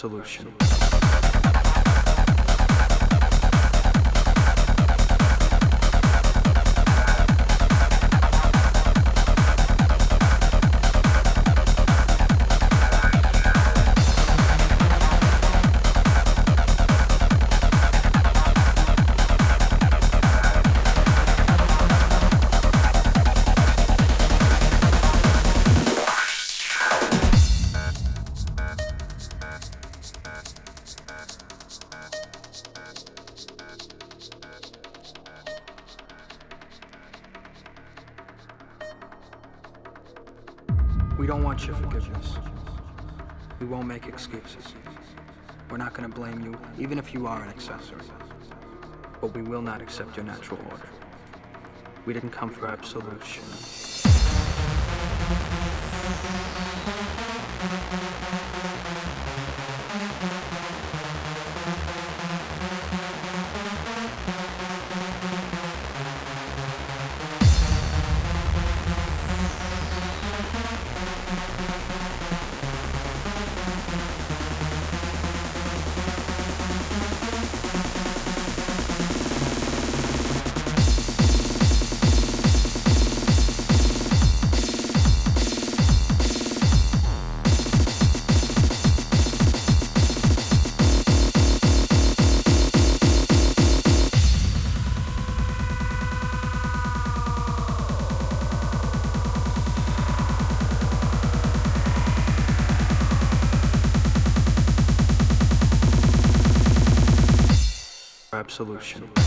Solution. Solution. even if you are an accessory. But we will not accept your natural order. We didn't come for absolution. Solution.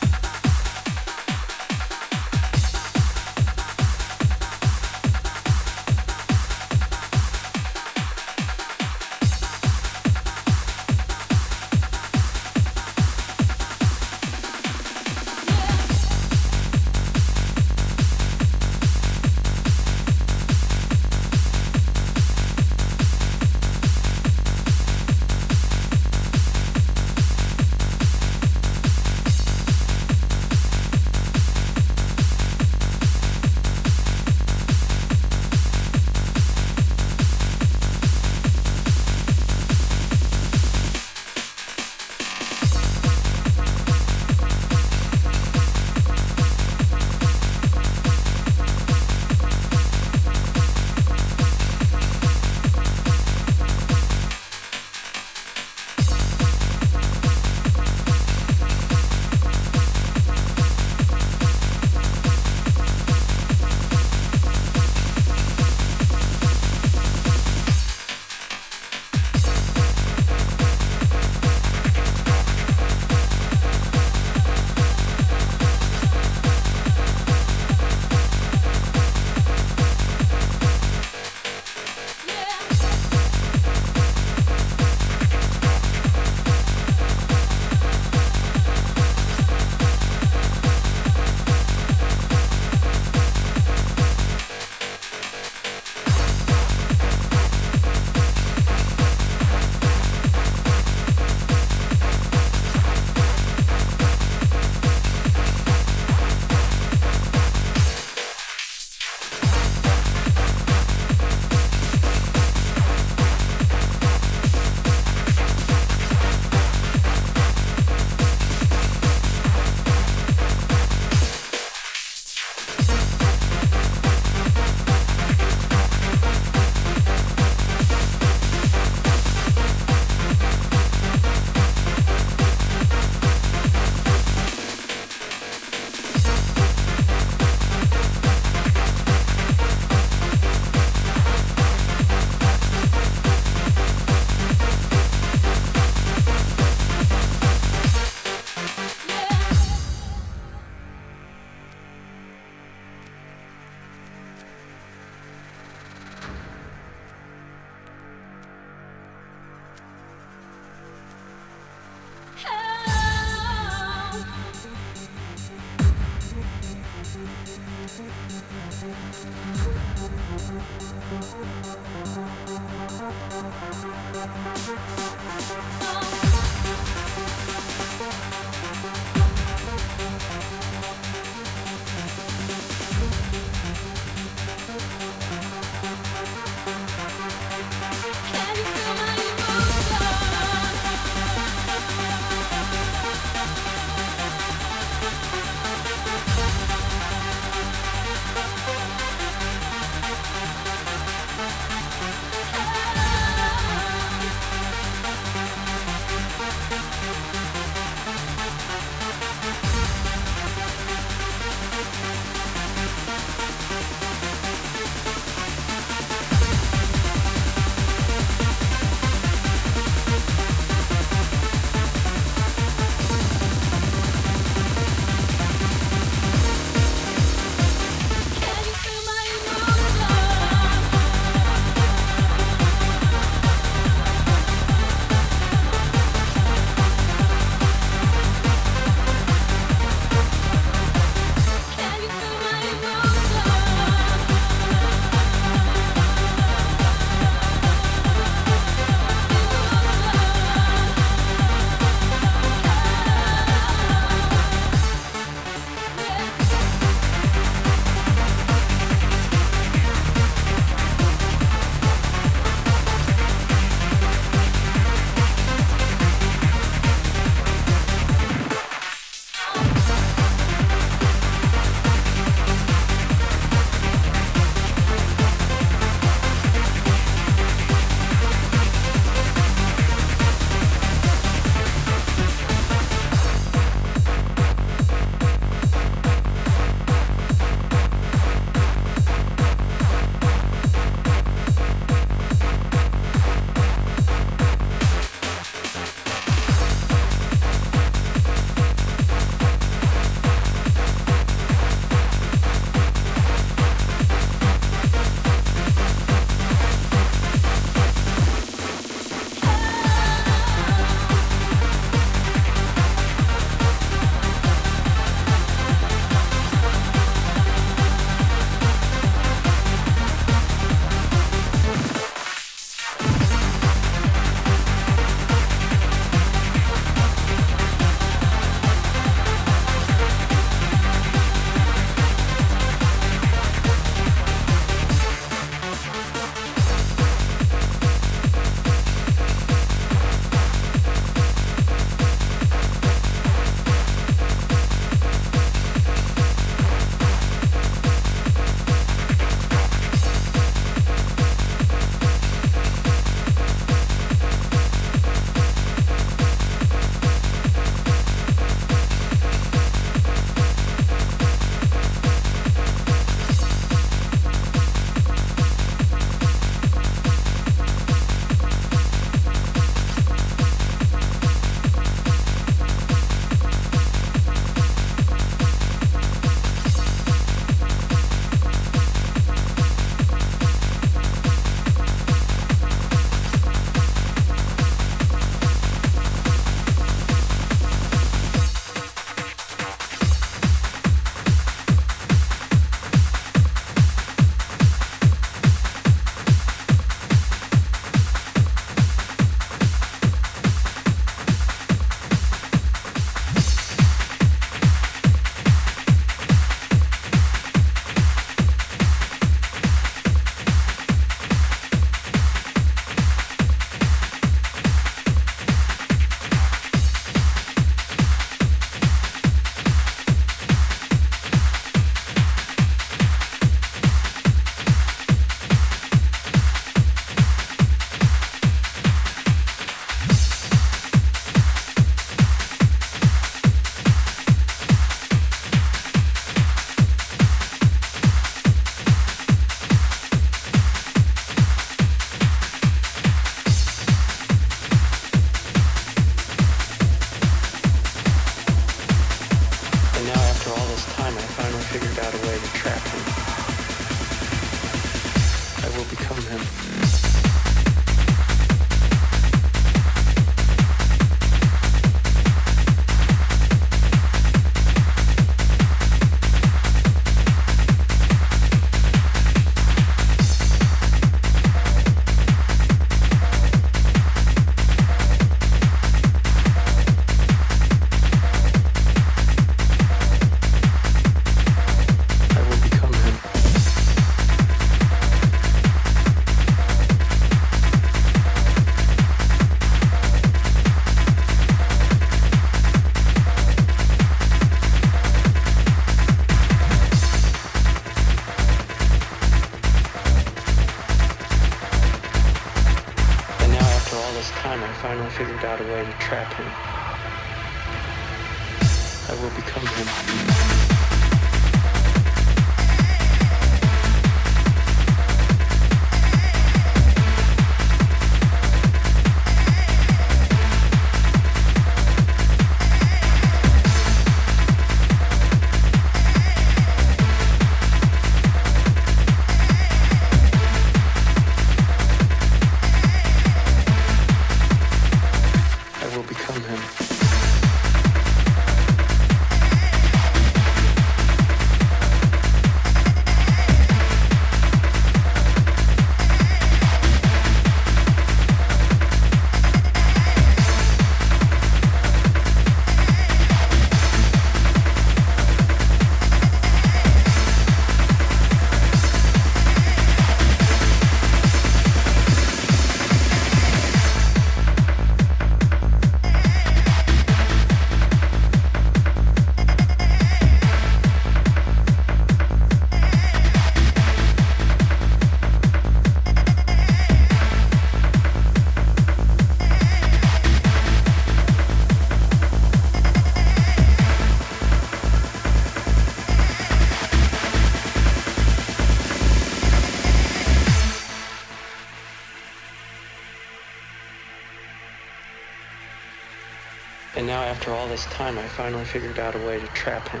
This time, I finally figured out a way to trap him.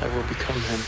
I will become him.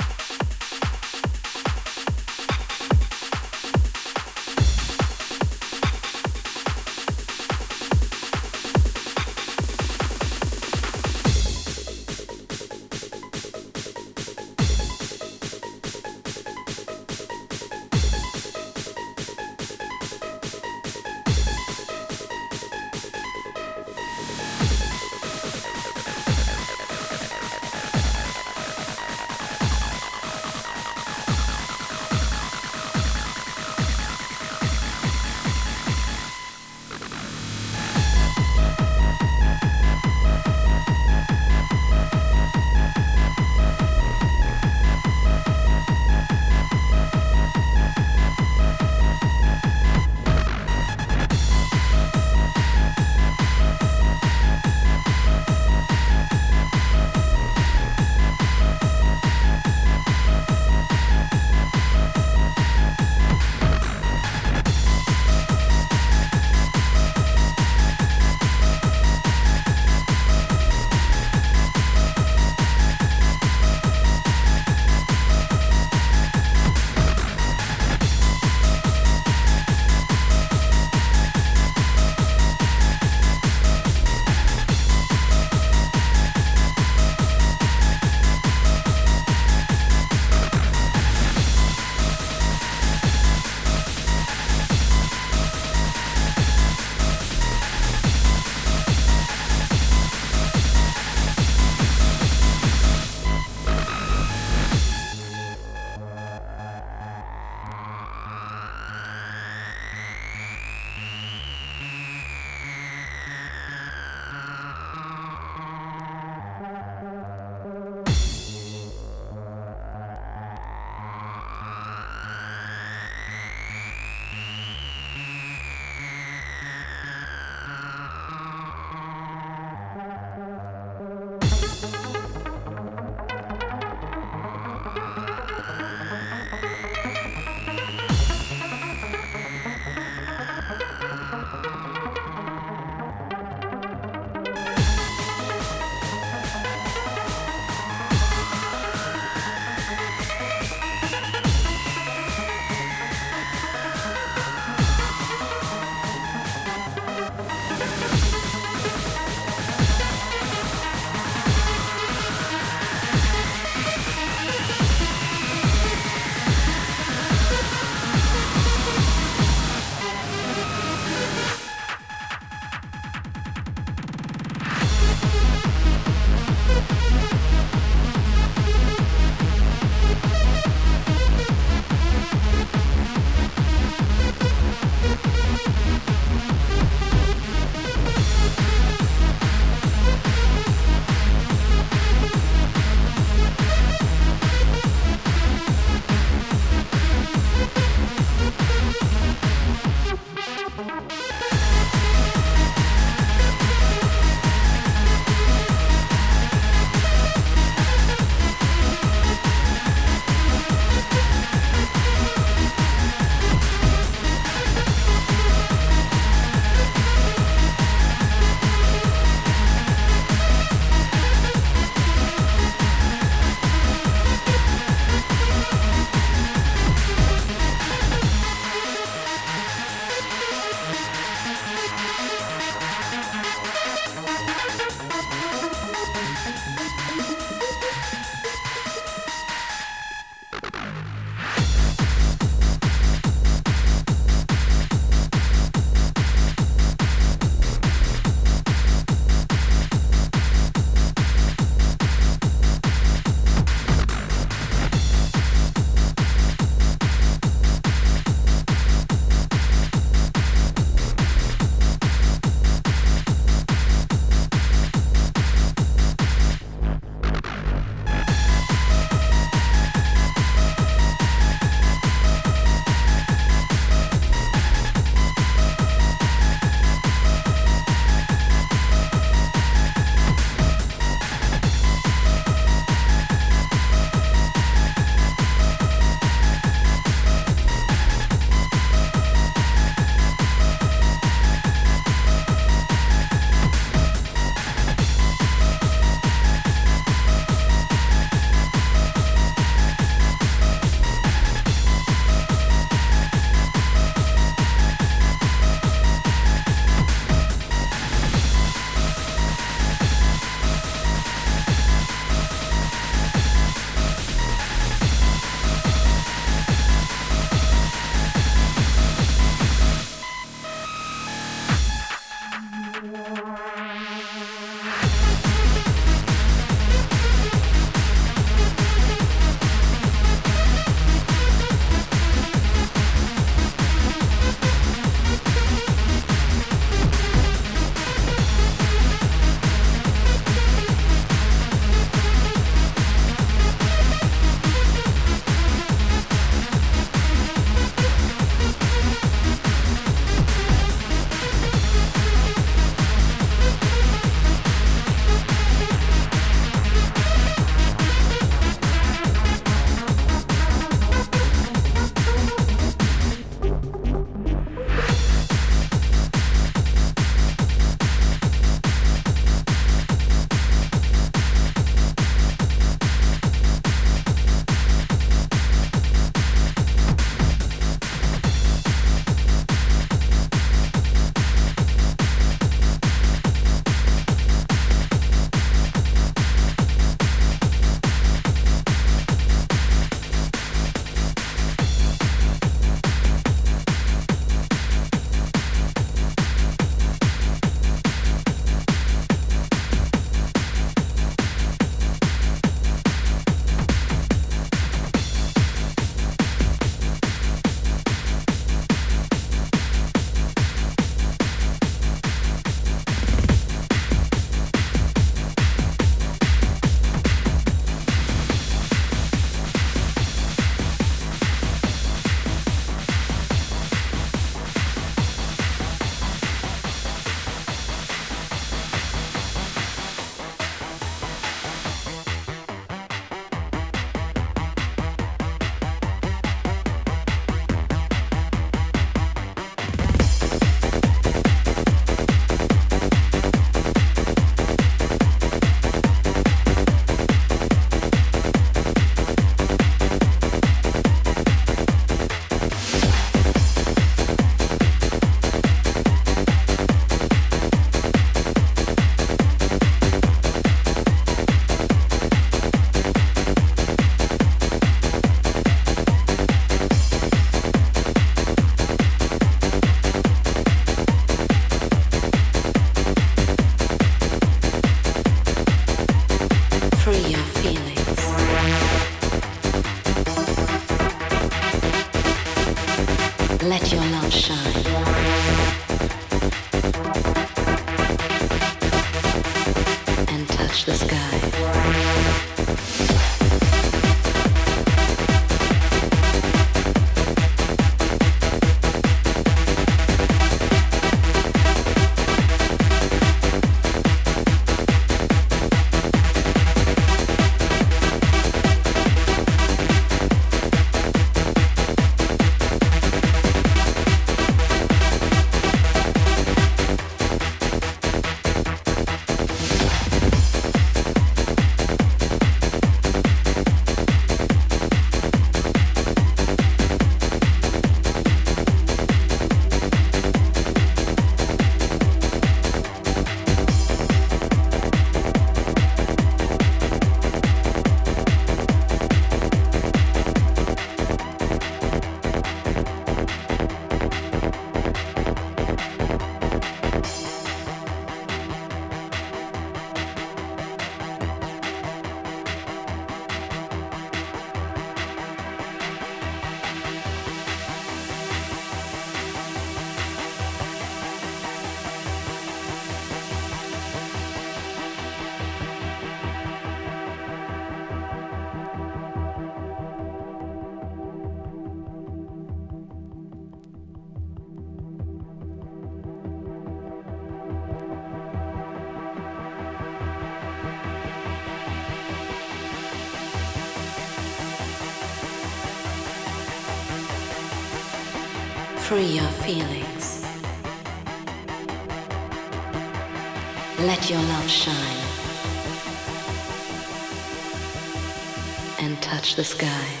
The sky.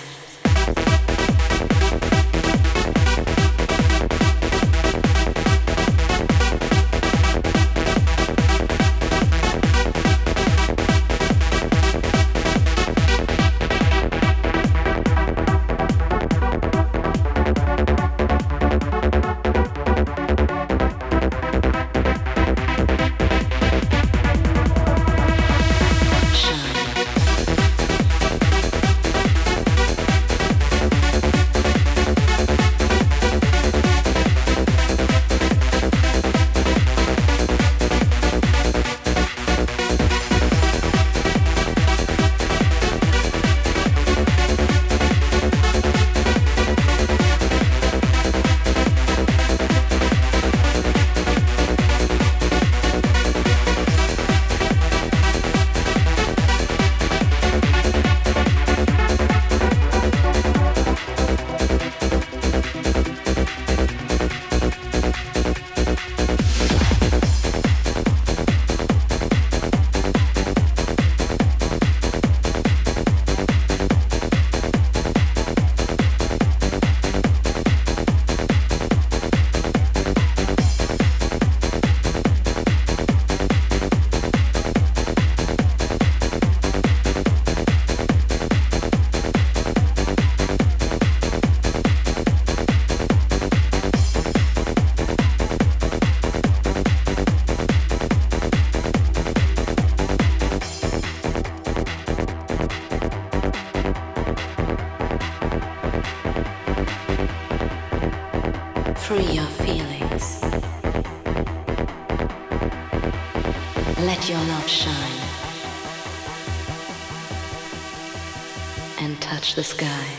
The sky.